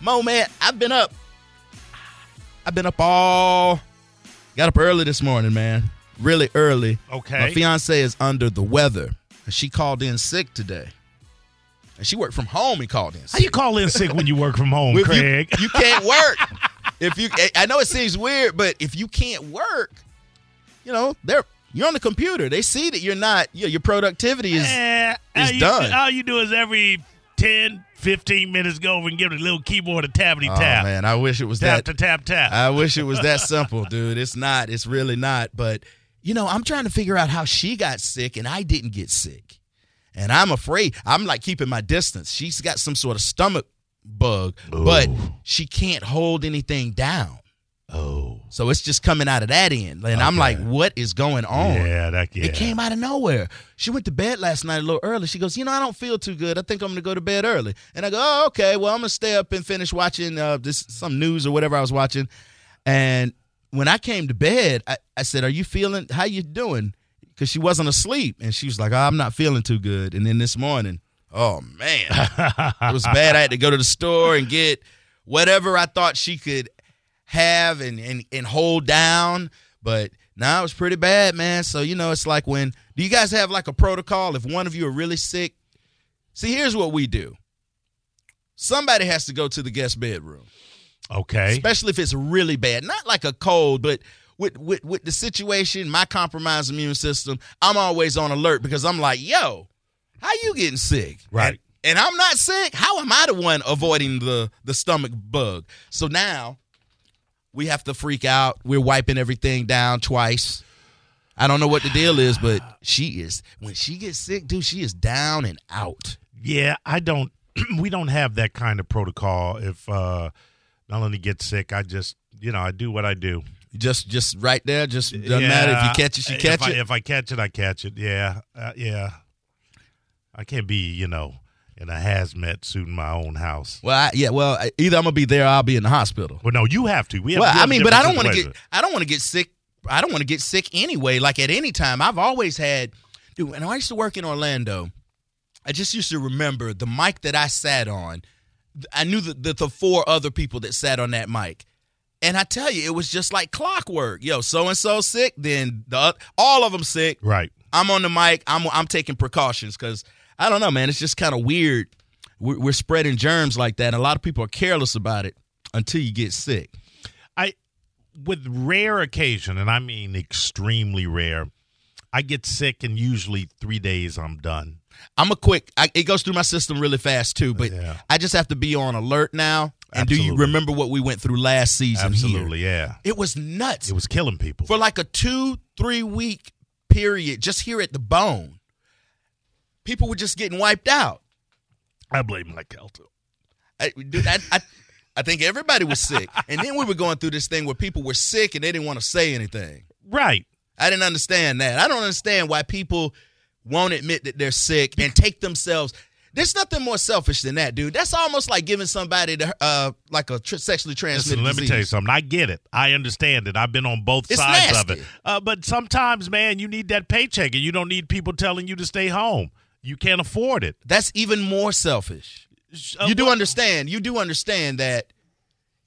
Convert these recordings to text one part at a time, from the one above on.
Mo, man, I've been up. I've been up all. Got up early this morning, man. Really early. Okay. My fiance is under the weather. and She called in sick today. And she worked from home. He called in How sick. you call in sick when you work from home, If you- Craig? You, can't work. if you, I know it seems weird, but if you can't work, you know, they're you're on the computer. They see that you're not. You know, your productivity is. Eh, it's all you, done. All you do is every 10, 15 minutes go over and give it a little keyboard a tappity Oh tap. man, I wish it was Tap that. to tap tap. I wish it was that simple, dude. It's not. It's really not. But you know, I'm trying to figure out how she got sick and I didn't get sick, and I'm afraid. I'm like keeping my distance. She's got some sort of stomach bug, but she can't hold anything down. Oh. So it's just coming out of that end, and I'm like, what is going on? Yeah, that yeah. It came out of nowhere. She went to bed last night a little early. She goes, you know, I don't feel too good. I think I'm going to go to bed early. And I go, oh, okay. Well, I'm going to stay up and finish watching uh, this some news or whatever I was watching. And when I came to bed, I, I said, "Are you feeling? How you doing?" Because she wasn't asleep, and she was like, oh, "I'm not feeling too good." And then this morning, oh man, it was bad. I had to go to the store and get whatever I thought she could have and and, and hold down. But now it was pretty bad, man. So you know, it's like when do you guys have like a protocol if one of you are really sick? See, here's what we do. Somebody has to go to the guest bedroom, okay. especially if it's really bad. Not like a cold, but with with with the situation, my compromised immune system, I'm always on alert because I'm like, yo, how you getting sick? Right. And, and I'm not sick. How am I the one avoiding the the stomach bug? So now we have to freak out. We're wiping everything down twice. I don't know what the deal is, but she is when she gets sick, dude, she is down and out. Yeah, I don't. we don't have that kind of protocol. If uh Melanie gets sick, I just you know I do what I do. Just just right there, just doesn't Yeah, matter if you catch it, you if catch I, it. If I catch it, I catch it. Yeah, uh, yeah. I can't be you know in a hazmat suit in my own house. well, I, yeah, well, I- either I'm gonna be there or I'll be in the hospital. Well, no, you have to. We have. Well, we I mean, but I don't want to get. I don't want to get sick. I don't want to get sick anyway. Like at any time, I've always had. Dude, when I used to work in Orlando, I just used to remember the mic that I sat on. I knew the, the, the four other people that sat on that mic. And I tell you, it was just like clockwork. Yo, so and so sick, then the all of them sick. right. I'm on the mic. I'm I'm taking precautions because I don't know, man. It's just kind of weird. We're, we're spreading germs like that. And a lot of people are careless about it until you get sick. I, with rare occasion, and I mean extremely rare, I get sick, and usually three days I'm done. I'm a quick. I, it goes through my system really fast too, but Yeah. I just have to be on alert now. And do you remember what we went through last season Absolutely, here? yeah. It was nuts It was killing people. for like a two three week period. Just here at the bone, people were just getting wiped out. I blame Mike Calta. I, dude, I, I, I think everybody was sick, and then we were going through this thing where people were sick and they didn't want to say anything. Right. I didn't understand that. I don't understand why people won't admit that they're sick and take themselves. There's nothing more selfish than that, dude. That's almost like giving somebody the, uh, like a tr- sexually transmitted Listen, let me tell you something. I get it. I understand it. I've been on both It's sides of it. Uh, but sometimes, man, you need that paycheck, and you don't need people telling you to stay home. You can't afford it. That's even more selfish. Uh, you do what- understand. You do understand that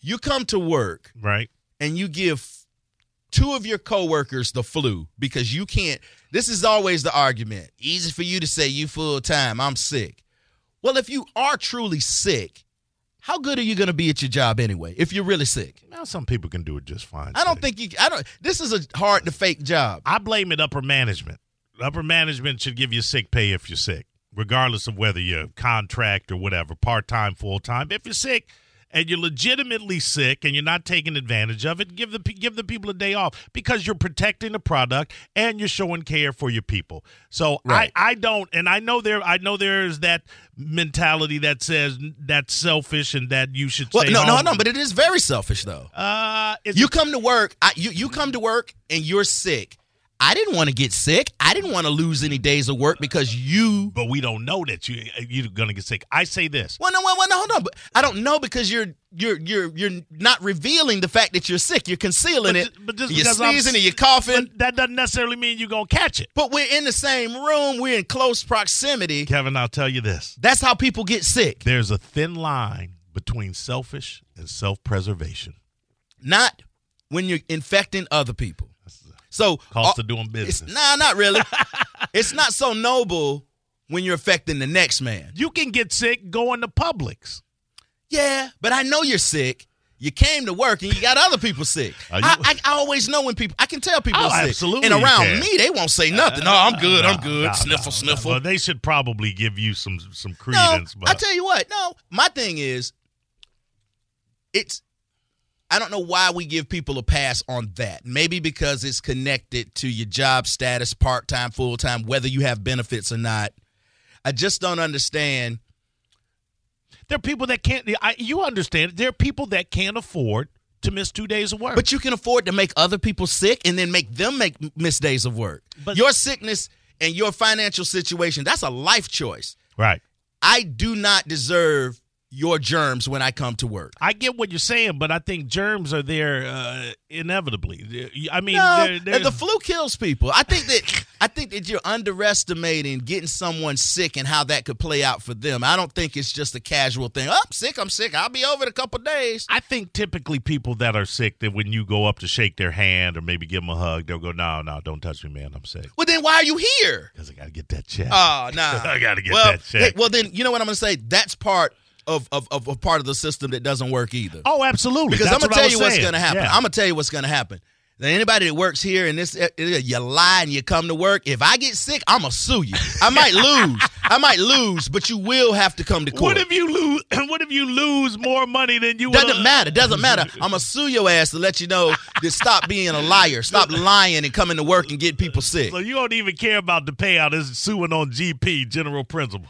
you come to work right? and you give two of your coworkers the flu because you can't. This is always the argument. Easy for you to say you full time. I'm sick. Well, if you are truly sick, how good are you going to be at your job anyway? If you're really sick, Now, some people can do it just fine. I don't Sid. think you. I don't. This is a hard to fake job. I blame it upper management. Upper management should give you sick pay if you're sick, regardless of whether you're contract or whatever, part time, full time. If you're sick and you're legitimately sick and you're not taking advantage of it, give the give the people a day off because you're protecting the product and you're showing care for your people. So Right. I I don't, and I know there I know there's that mentality that says that's selfish and that you should Well, stay no, no, home. no. But it is very selfish, though. uh, You come to work. I, you you come to work and you're sick. I didn't want to get sick. I didn't want to lose any days of work because you. but we don't know that you you're gonna get sick. I say this. Well, no, well, no, hold on. But I don't know because you're you're you're you're not revealing the fact that you're sick. You're concealing But it. but just you're because I'm sneezing and you're coughing. That doesn't necessarily mean you're gonna catch it. But we're in the same room. We're in close proximity. Kevin, I'll tell you this. That's how people get sick. There's a thin line between selfish and self-preservation. Not when you're infecting other people. So Cost uh, of doing it's, business. nah, not really. it's not so noble when you're affecting the next man. You can get sick going to Publix. Yeah, but I know you're sick. You came to work and you got other people sick. I, I, I always know when people. I can tell people Oh, are sick. absolutely And around me, they won't say nothing. No, I'm good. I'm good. no, sniffle, no, sniffle. no. Well, they should probably give you some some No, credence. I tell you what. No, my thing is, it's. I don't know why we give people a pass on that. Maybe because it's connected to your job status, part time, full time, whether you have benefits or not. I just don't understand. there are people that can't. I, you understand? There are people that can't afford to miss two days of work. But you can afford to make other people sick and then make them make miss days of work. But- your sickness and your financial situation, that's a life choice. right. I do not deserve your germs when I come to work. I get what you're saying, but I think germs are there uh, inevitably. I mean, No, they're, they're, the flu kills people. I think that I think that you're underestimating getting someone sick and how that could play out for them. I don't think it's just a casual thing. Oh, I'm sick. I'm sick. I'll be over in a couple days. I think typically people that are sick that when you go up to shake their hand or maybe give them a hug, they'll go, "No, no, don't touch me, man. I'm sick Well, then why are you here? because I got to get that check." Oh, nah. I gotta get well, that check. hey, well, then you know what I'm going to say. That's part of, of of a part of the system that doesn't work either. oh, absolutely. because That's I'm gonna tell you what's going to happen. Yeah. I'm gonna tell you what's going to happen. Now, anybody that works here and this, uh, you lie and you come to work. If I get sick, I'm gonna sue you. I might lose. I might lose, but you will have to come to court. what if you lose? what if you lose more money than you? Doesn't would've- matter. Doesn't matter. I'm gonna sue your ass to let you know to stop being a liar. Stop lying and coming to work and getting people sick. So you don't even care about the payout. Is suing on GP, general principle.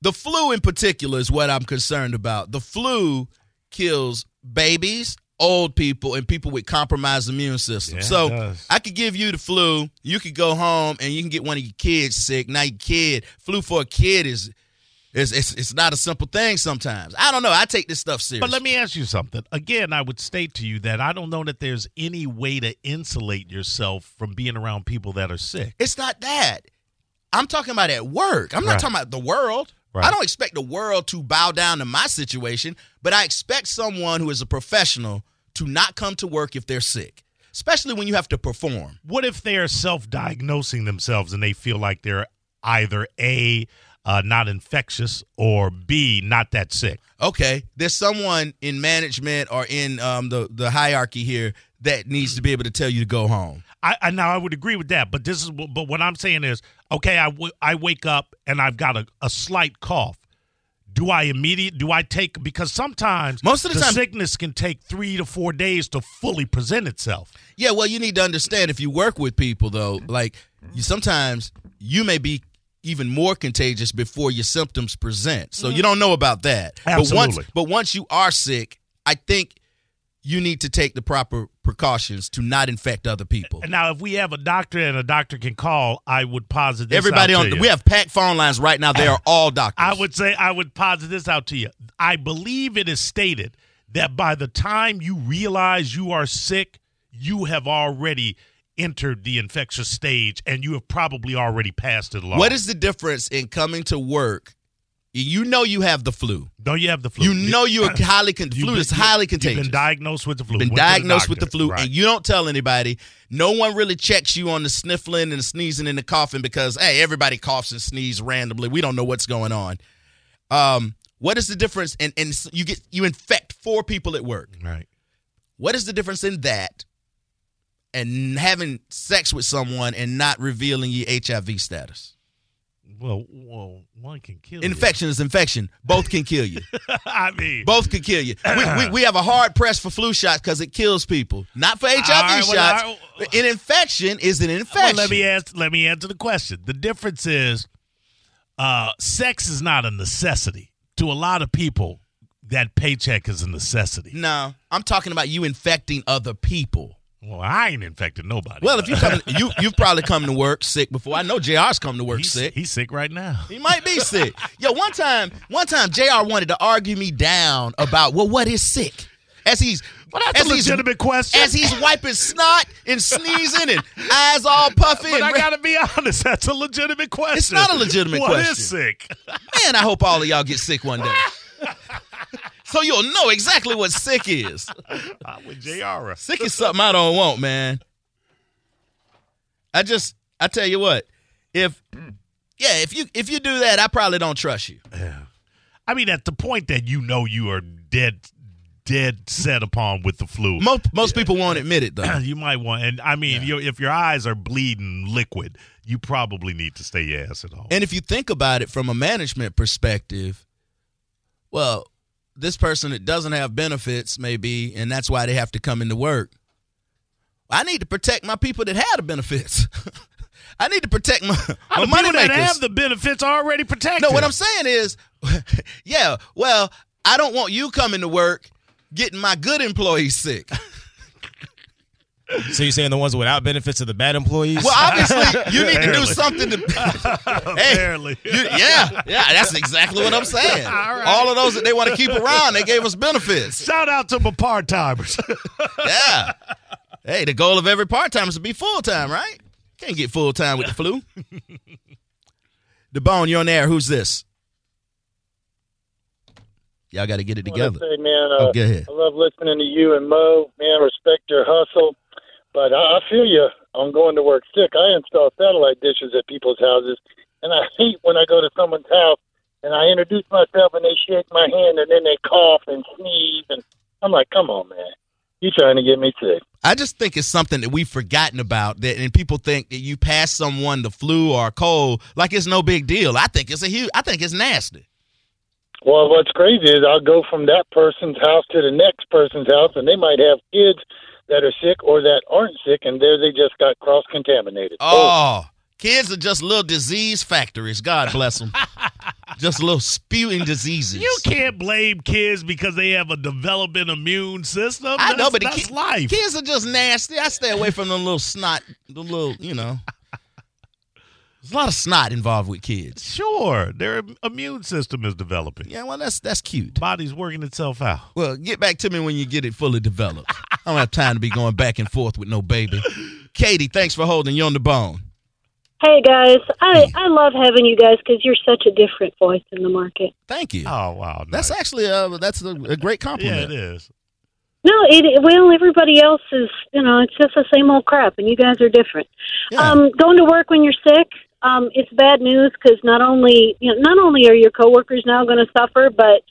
The flu in particular is what I'm concerned about. The flu kills babies, old people, and people with compromised immune systems. Yeah, so. I could give you the flu. You could go home and you can get one of your kids sick. Now your kid, flu for a kid is is it's, it's not a simple thing sometimes. I don't know. I take this stuff serious. But let me ask you something. Again, I would state to you that I don't know that there's any way to insulate yourself from being around people that are sick. It's not that. I'm talking about at work. I'm not Right. talking about the world. Right. I don't expect the world to bow down to my situation, but I expect someone who is a professional to not come to work if they're sick, especially when you have to perform. What if they are self-diagnosing themselves and they feel like they're either a uh, not infectious or b not that sick? Okay, there's someone in management or in um, the the hierarchy here that needs to be able to tell you to go home. I, I now I would agree with that, but this is but what I'm saying is okay. I, w- I wake up and I've got a, a slight cough. Do I immediate? Do I take because sometimes Most of the time- sickness can take three to four days to fully present itself. Yeah, well, you need to understand if you work with people though, like you sometimes you may be even more contagious before your symptoms present. So you mm-hmm. don't know about that. But once Absolutely. but once you are sick, I think you need to take the proper precautions to not infect other people. And now, if we have a doctor and a doctor can call, I would posit this Everybody out on to you. we have packed phone lines right now. They are all doctors. I would say I would posit this out to you. I believe it is stated that by the time you realize you are sick, you have already entered the infectious stage and you have probably already passed it along. What is the difference in coming to work? You know you have the flu. Don't you have the flu? You know you're highly con- You've flu been- is highly You've contagious. been diagnosed with the flu. been Went to the diagnosed with the flu Right. and you don't tell anybody no one really checks you on the sniffling and the sneezing and the coughing because hey everybody coughs and sneezes randomly we don't know what's going on um what is the difference and and you get you infect four people at work right. what is the difference in that and having sex with someone and not revealing your hiv status Well, well, one can kill infection is infection both can kill you you. I mean, both can kill you we, we, we have a hard press for flu shots because it kills people not for hiv right, well, shots an infection is an Well, infection let me ask. Let me answer the question. The difference is, uh, sex is not a necessity to a lot of people. That paycheck is a necessity. No, I'm talking about you infecting other people. Well, I ain't infected nobody. Well, if you come, you you've probably come to work sick before. I know Jr's come to work he's sick. he's sick right now. He might be sick. Yo, one time, one time, Jr. wanted to argue me down about well, what is sick? As he's Well, that's as a he's- legitimate question. As he's wiping snot and sneezing and eyes all puffy. But I re- gotta be honest, that's a legitimate question. It's not a legitimate What question. is sick? Man, I hope all of y'all get sick one day. so you'll know exactly what sick is. I'm with Jr. Sick is something I don't want, man. I just, I tell you what, if yeah, if you if you do that, I probably don't trust you. Yeah. I mean, at the point that you know you are dead, dead set upon with the flu, Most most people won't admit it though. you might want. And I mean, you, if your eyes are bleeding liquid, you probably need to stay your ass at home. And if you think about it from a management perspective, well, this person that doesn't have benefits maybe, and that's why they have to come into work. I need to protect my people that have the benefits. I need to protect my, my the money people that makers. have the benefits are already protected. no, what I'm saying is, yeah, well, I don't want you coming to work getting my good employees sick. So you're saying the ones without benefits are the bad employees? Well, obviously, you need to do something to. hey, Apparently. you- yeah, yeah, that's exactly what I'm saying. All of those that they want to keep around, they gave us benefits. Shout out to my part timers. Yeah. Hey, the goal of every part time is to be full time, right? Can't get full time with the flu. the bone, you're on air. Who's this? Y'all got to get it I wanna together. say, man, uh, Oh, go ahead. I love listening to you and Mo. Man, respect your hustle. But I, I feel you on going to work sick. I install satellite dishes at people's houses, and I hate when I go to someone's house and I introduce myself and they shake my hand and then they cough and sneeze. And I'm like, come on, man. You trying to get me sick. I just think it's something that we've forgotten about that, and people think that you pass someone the flu or a cold like it's no big deal. I think it's a huge. I think it's nasty. Well, what's crazy is I'll go from that person's house to the next person's house, and they might have kids that are sick or that aren't sick, and there they just got cross contaminated. Oh, kids are just little disease factories. God bless them. just little spewing diseases. you can't blame kids because they have a developing immune system. I know, but the that's ki- life. Kids are just nasty. I stay away from the little snot, the little, you know. There's a lot of snot involved with kids. Sure, their immune system is developing. Yeah, well, that's that's cute. Body's working itself out. Well, get back to me when you get it fully developed. I don't have time to be going back and forth with no baby. Katie, thanks for holding you on the bone. Hey guys, I I love having you guys because you're such a different voice in the market. Thank you. Oh wow, That's actually uh that's a, a great yeah, compliment. it is. No, it, it- well, everybody else is you know it's just the same old crap, and you guys are different. Yeah. Um, going to work when you're sick, um, it's bad news because not only you know not only are your coworkers now going to suffer, but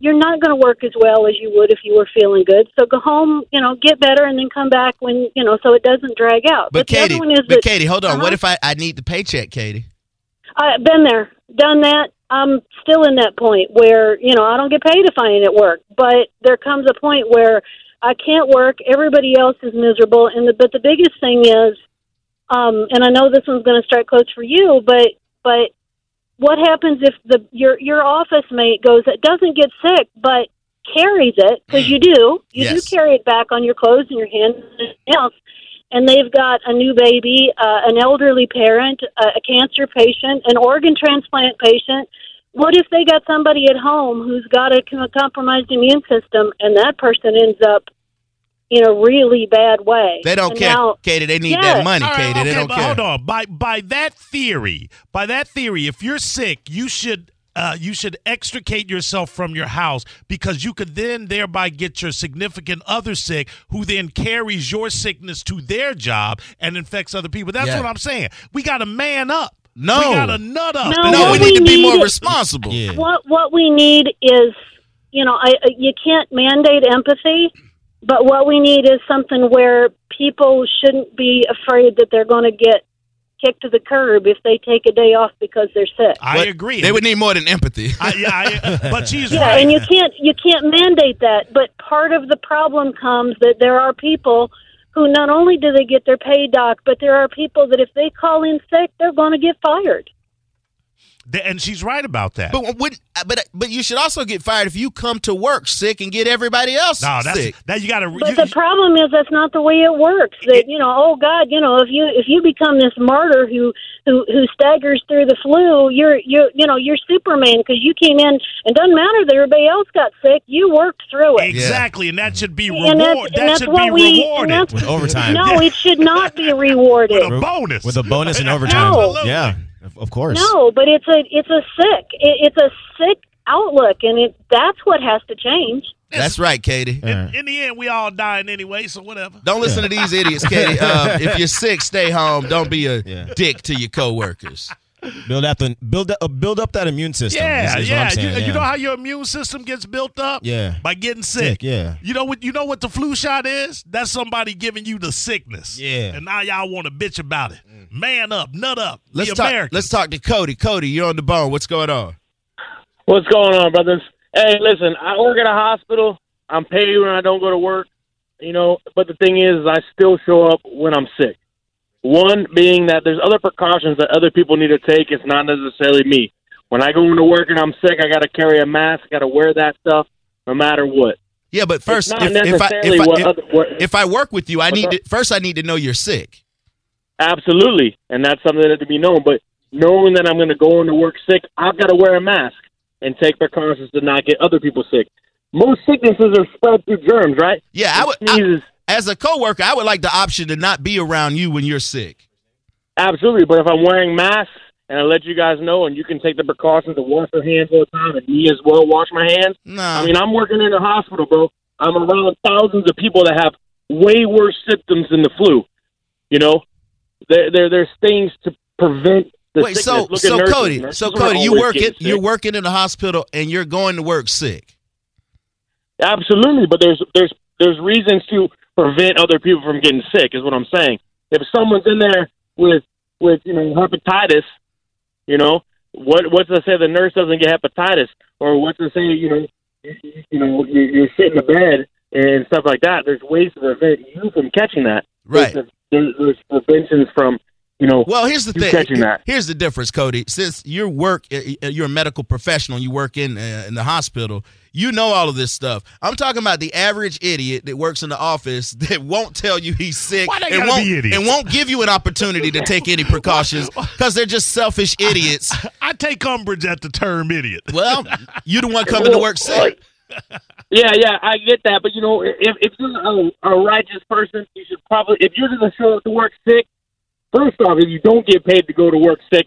you're not going to work as well as you would if you were feeling good. So go home, you know, get better, and then come back when you know so it doesn't drag out. but the Katie, other one is but that Katie, hold on. What Uh-huh. if I, I need the paycheck, Katie? I've been there, done that. I'm still in that point where, you know, I don't get paid if I ain't at work. But there comes a point where I can't work. Everybody else is miserable. And the, but the biggest thing is, um, and I know this one's going to strike close for you, but, but what happens if the, your, your office mate goes, doesn't get sick, but carries it because you do, you Yes. do carry it back on your clothes and your hands and else and they've got a new baby, uh, an elderly parent, a, a cancer patient, an organ transplant patient. What if they got somebody at home who's got a com- compromised immune system, and that person ends up in a really bad way? They don't And care, now- Katie. They need Yes. that money, All right, Katie. okay, they don't but care. hold on. By by that theory, by that theory, if you're sick, you should uh, you should extricate yourself from your house because you could then thereby get your significant other sick, who then carries your sickness to their job and infects other people. That's Yeah. what I'm saying. We got to man up. No. we got to nut up. No, No, what we we need to be need more is- responsible. Yeah. What what we need is, you know, I I- you can't mandate empathy, but what we need is something where people shouldn't be afraid that they're going to get kicked to the curb if they take a day off because they're sick. I But agree. They would need more than empathy. I, yeah, I, but she's Yeah, right. and you can't you can't mandate that. But part of the problem comes that there are people who not only do they get their pay doc, but there are people that if they call in sick, they're going to get fired. Th- and she's right about that. But when, but but you should also get fired if you come to work sick and get everybody else no, that's sick. that you got to. But the problem is that's not the way it works. That you know, oh God, you know, if you if you become this martyr who who who staggers through the flu, you're you you know you're Superman because you came in and doesn't matter that everybody else got sick, you worked through it. exactly, and that should be rewarded. that's- That that's should what be we- rewarded that's- With overtime. No, it should not be rewarded. with a bonus. With a bonus and overtime. No. Yeah, of- of course. No, but it's a it's a sick it, it's a sick outlook, and it that's what has to change. That's right, Katie. In, in the end, we all dying anyway, so whatever. Don't listen to these idiots, Katie. Um, if you're sick, stay home. Don't be a Yeah. dick to your coworkers. Build up the build up, uh, build up that immune system. Yeah, is- is what yeah. I'm saying, you, you know how your immune system gets built up? Yeah. By getting sick. Sick, yeah. You know what you know what the flu shot is? That's somebody giving you the sickness. Yeah. And now y'all want to bitch about it. Man up, nut up. Let's Be talk. American. Let's talk to Cody. Cody, you're on the bone. What's going on? What's going on, brothers? Hey, listen, I work at a hospital. I'm paid when I don't go to work, you know, but the thing is, I still show up when I'm sick. One being that there's other precautions that other people need to take. It's not necessarily me. When I go into work and I'm sick, I got to carry a mask, got to wear that stuff no matter what. Yeah, but first, if, if I if I, if, other- what- if I work with you, I need to first. I need to know you're sick. Absolutely, and that's something that to be known. But knowing that I'm going to go into work sick, I've got to wear a mask and take precautions to not get other people sick. Most sicknesses are spread through germs, right? Yeah, I would. I, as a coworker, I would like the option to not be around you when you're sick. Absolutely, but if I'm wearing masks and I let you guys know, and you can take the precautions to wash your hands all the time, and me as well wash my hands. Nah. I mean, I'm working in a hospital, bro. I'm around thousands of people that have way worse symptoms than the flu. You know, there there there's things to prevent the Wait, sickness. so Look at so nurses. Cody, Nurses so Cody, you work it. You're working in a hospital and you're going to work sick. Absolutely, but there's there's there's reasons to prevent other people from getting sick. Is what I'm saying. If someone's in there with with you know hepatitis, you know what what's to say the nurse doesn't get hepatitis, or what's to say you know you, you know you, you're sitting in bed and stuff like that. There's ways to prevent you from catching that. Right. There's, there's, there's preventions from you know. Well, here's the thing. catching that. Here's the difference, Cody. Since you work, uh, uh, you're a medical professional. You work in uh, in the hospital. You know all of this stuff. I'm talking about the average idiot that works in the office that won't tell you he's sick Why they and won't be and won't give you an opportunity to take any precautions because they're just selfish idiots. I take umbrage at the term idiot. Well, you're the one coming to work sick. Yeah, yeah, I get that, but you know, if if you're a, a righteous person, you should probably if you're going to show up to work sick. First off, if you don't get paid to go to work sick,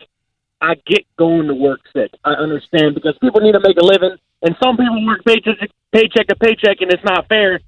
I get going to work sick. I understand because people need to make a living, and some people work paycheck paycheck to paycheck, and it's not fair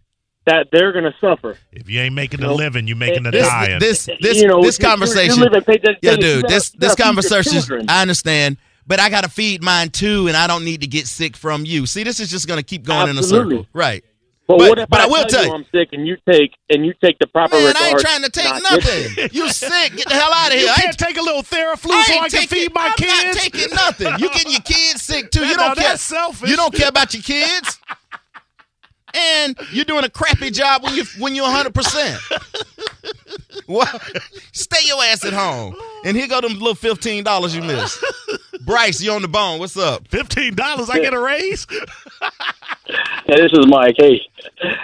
that they're going to suffer. If you ain't making a Nope. living, you're making a This dying. this this you know, this you're- you're- conversation. You're paycheck Yeah, dude, this you this gotta feed your conversation, children. I understand, but I got to feed mine too, and I don't need to get sick from you. See, this is just going to keep going in a circle, right? But, But- what if but I, I will tell you I'm sick and you take and you take the proper Man, I ain't trying to take not nothing. You sick? Get the hell out of here! you I can't take a little Theraflu so I can taking, feed my kids. I'm not taking nothing. You getting your kids sick too? You don't care. selfish. You don't care about your kids, and you're doing a crappy job when you when you're 100. Percent Well, stay your ass at home. And here go them little fifteen dollars you missed. Bryce, you on the bone? What's up? Fifteen dollars, I get a raise. Hey, this is Mike. Hey,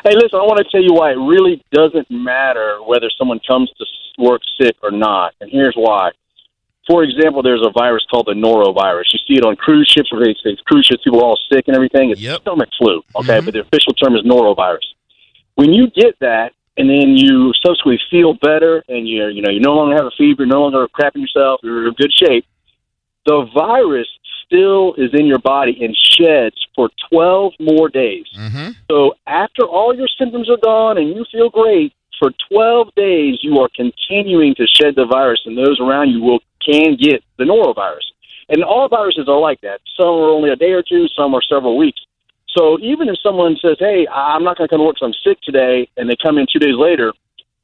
hey, listen. I want to tell you why it really doesn't matter whether someone comes to work sick or not, and here's why. For example, there's a virus called the norovirus. You see it on cruise ships where they say cruise ships people are all sick and everything. It's Yep. stomach flu, okay? Mhm. But the official term is norovirus. When you get that, and then you subsequently feel better, and you you know you no longer have a fever, no longer crapping yourself, you're in good shape. The virus still is in your body and sheds for 12 more days. Mm-hmm. So after all your symptoms are gone and you feel great, for 12 days you are continuing to shed the virus, and those around you will can get the norovirus. And all viruses are like that. Some are only a day or two, some are several weeks. So even if someone says, "Hey, I'm not going to come to work because I'm sick today," and they come in two days later,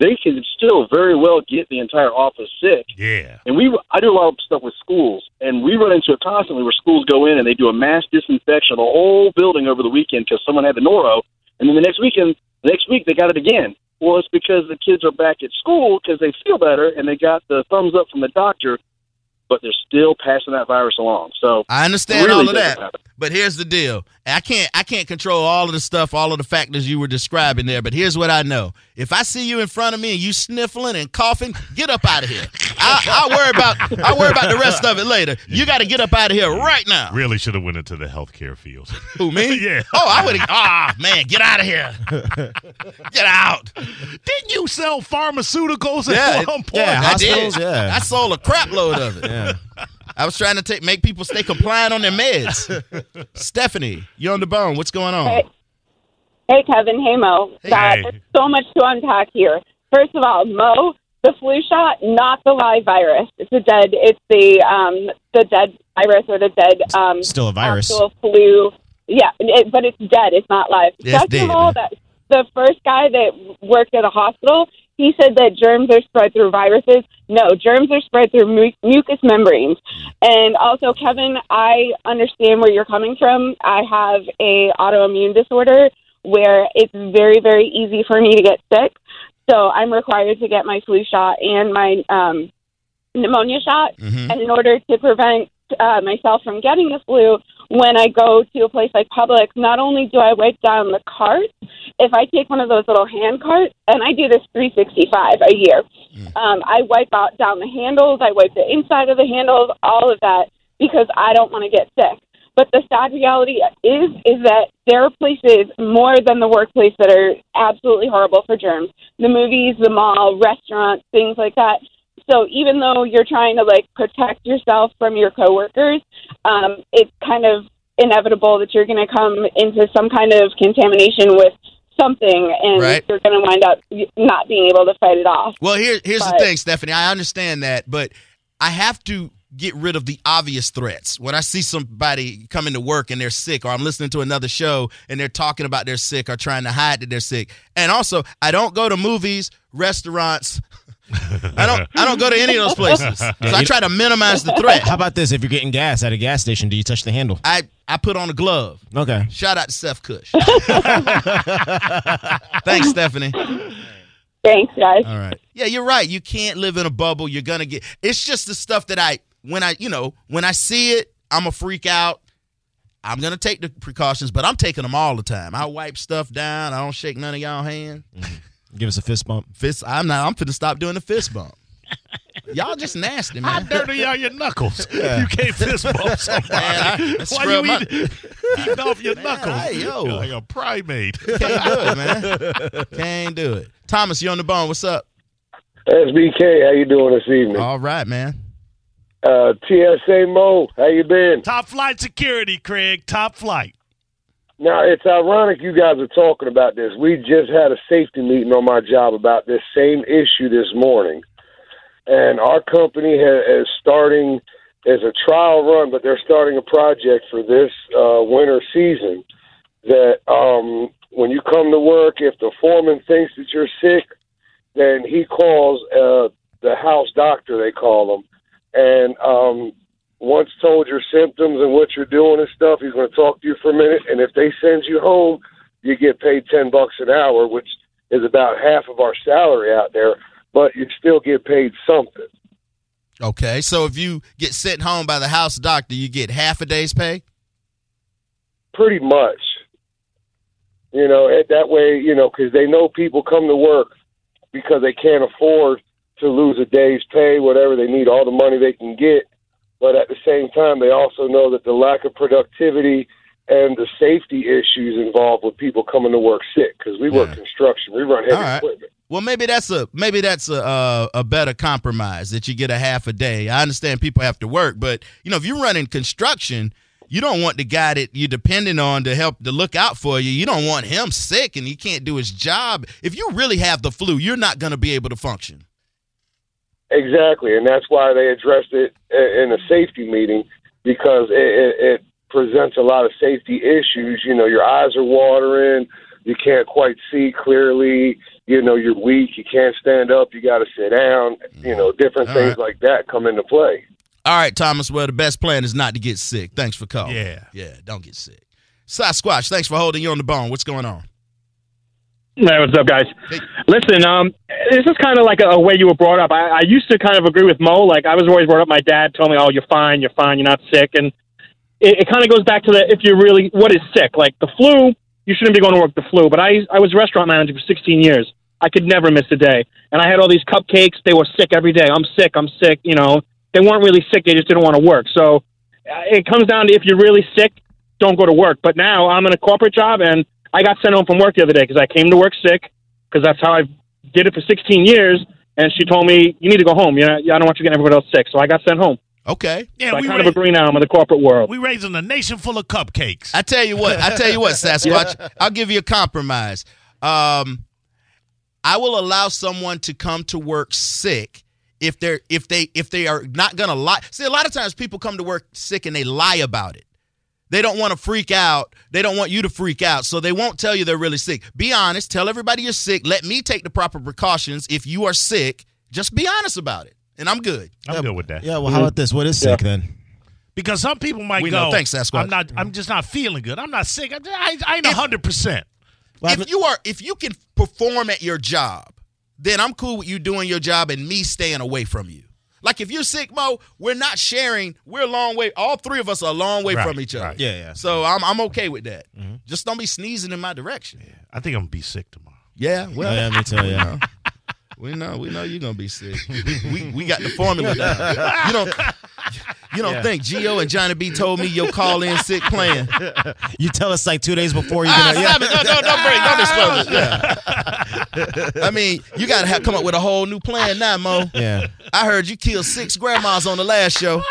they can still very well get the entire office sick. Yeah. And we, I do a lot of stuff with schools, and we run into it constantly where schools go in and they do a mass disinfection of the whole building over the weekend because someone had the noro, and then the next weekend, the next week they got it again. Well, it's because the kids are back at school because they feel better and they got the thumbs up from the doctor, but they're still passing that virus along. So I understand really all of that. matter. But here's the deal. I can't I can't control all of the stuff, all of the factors you were describing there. But here's what I know. If I see you in front of me and you sniffling and coughing, get up out of here. I, I'll worry about I'll worry about the rest of it later. You got to get up out of here right now. Really should have went into the healthcare field. Who me? Yeah. Oh, I would. Ah, man, get out of here. Get out. Didn't you sell pharmaceuticals at Yeah, one point? yeah, I did. Yeah. I sold a crap load of it. Yeah. I was trying to take make people stay compliant on their meds. Stephanie, you're on the bone. What's going on? Hey. Hey, Kevin. Hey, Mo. Hey. God, there's so much to unpack here. First of all, Mo, the flu shot, not the live virus. It's a dead. It's the um the dead virus or the dead um Still a virus. actual flu. Yeah, it, but it's dead. It's not live. Yeah, it's Second dead, of all, that the first guy that worked at a hospital, he said that germs are spread through viruses. No, germs are spread through mu- mucous membranes. And also, Kevin, I understand where you're coming from. I have a autoimmune disorder where it's very, very easy for me to get sick. So I'm required to get my flu shot and my um, pneumonia shot. Mhm. And in order to prevent uh, myself from getting the flu, when I go to a place like Publix, not only do I wipe down the carts, if I take one of those little hand carts, and I do this 365 a year, um, I wipe out down the handles, I wipe the inside of the handles, all of that, because I don't want to get sick. But the sad reality is is that there are places more than the workplace that are absolutely horrible for germs. The movies, the mall, restaurants, things like that. So even though you're trying to like protect yourself from your coworkers, um, it's kind of inevitable that you're going to come into some kind of contamination with something, and Right. you're going to wind up not being able to fight it off. Well, here, here's the thing, Stephanie. I understand that, but I have to get rid of the obvious threats. When I see somebody coming to work and they're sick, or I'm listening to another show and they're talking about they're sick or trying to hide that they're sick. And also, I don't go to movies, restaurants. I don't. I don't go to any of those places. So I try to minimize the threat. How about this? If you're getting gas at a gas station, do you touch the handle? I I put on a glove. Okay. Shout out to Seth Cush. Thanks, Stephanie. Thanks, guys. All right. Yeah, you're right. You can't live in a bubble. You're gonna get. It's just the stuff that I when I you know when I see it, I'm a freak out. I'm gonna take the precautions, but I'm taking them all the time. I wipe stuff down. I don't shake none of y'all hand. Mm-hmm. Give us a fist bump. Fist. I'm not. I'm finna stop doing the fist bump. Y'all just nasty, man. How man. dirty are your knuckles? You can't fist bump somebody. Man, I- I Why scrub you my- eat, eating off your knuckles? hey, yo. You're like a primate. Can't do it, man. Can't do it. Thomas, you on the bone? What's up? SBK, how you doing this evening? All right, man. Uh, TSA Mo, how you been? Top flight security, Craig. Top flight. Now it's ironic you guys are talking about this. We just had a safety meeting on my job about this same issue this morning, and our company ha- is starting as a trial run, but they're starting a project for this uh, winter season. That um, when you come to work, if the foreman thinks that you're sick, then he calls uh, the house doctor. They call them, and um, once told your symptoms and what you're doing and stuff, he's going to talk to you for a minute. And if they send you home, you get paid ten bucks an hour, which is about half of our salary out there. But you still get paid something. Okay, so if you get sent home by the house doctor, you get half a day's pay. Pretty much. You know, and that way, you know, because they know people come to work because they can't afford to lose a day's pay, whatever they need, all the money they can get. But at the same time, they also know that the lack of productivity and the safety issues involved with people coming to work sick because we work Yeah. construction, we run heavy right. equipment. Well, maybe that's a maybe that's a uh, a better compromise that you get a half a day. I understand people have to work, but you know if you're running construction, you don't want the guy that you're depending on to help to look out for you. You don't want him sick and he can't do his job. If you really have the flu, you're not going to be able to function. Exactly, and that's why they addressed it in a safety meeting because it, it, it presents a lot of safety issues. You know, your eyes are watering, you can't quite see clearly. You know, you're weak, you can't stand up, you got to sit down. You know, different All things right. like that come into play. All right, Thomas. Well, the best plan is not to get sick. Thanks for calling. Yeah. yeah. Don't get sick. Sasquatch, thanks for holding you on the bone. What's going on? Hey, what's up, guys? Hey. Listen, um, this is kind of like a, a way you were brought up. I, I used to kind of agree with Mo. Like I was always brought up. My dad told me, "Oh, you're fine, you're fine, you're not sick," and it, it kind of goes back to the if you're really what is sick. Like the flu, you shouldn't be going to work the flu. But I I was a restaurant manager for 16 years. I could never miss a day, and I had all these cupcakes. They were sick every day. I'm sick. I'm sick. You know, they weren't really sick. They just didn't want to work. So uh, it comes down to if you're really sick, don't go to work. But now I'm in a corporate job, and I got sent home from work the other day because I came to work sick because that's how I did it for 16 years. And she told me, "You need to go home. You know, I don't want you getting everybody else sick." So I got sent home. Okay. Yeah, So I we, kind ra- of agree now. I'm in the corporate world. we raising a nation full of cupcakes. I tell you what. I tell you what, Sasquatch. I'll give you a compromise. Um, I will allow someone to come to work sick if they're if they if they are not gonna lie. See, a lot of times people come to work sick and they lie about it. They don't want to freak out. They don't want you to freak out, so they won't tell you they're really sick. Be honest. Tell everybody you're sick. Let me take the proper precautions. If you are sick, just be honest about it, and I'm good. I'm good with that. Yeah, well, how about this? What is sick then? Because some people might We go. know. Thanks, Sasquatch. I'm not. I'm just not feeling good. I'm not sick. I, I, I ain't hundred percent. if you are if you can perform at your job, then I'm cool with you doing your job and me staying away from you. Like if you're sick, Mo, we're not sharing. We're a long way. All three of us are a long way Right, from each other. right. Yeah, yeah. So I'm I'm okay with that. Mm-hmm. Just don't be sneezing in my direction. Yeah. I think I'm gonna be sick tomorrow. Yeah, well, yeah, me too. Yeah. we know we know you're gonna be sick. we we got the formula down. You don't you don't think Gio and Johnny B told me your call in sick plan? You tell us like two days before you're Ah, gonna. Yeah. stop it! No, no, don't bring, don't expose it. Yeah. I mean, you got to have come up with a whole new plan now, Mo. yeah. I heard you killed six grandmas on the last show.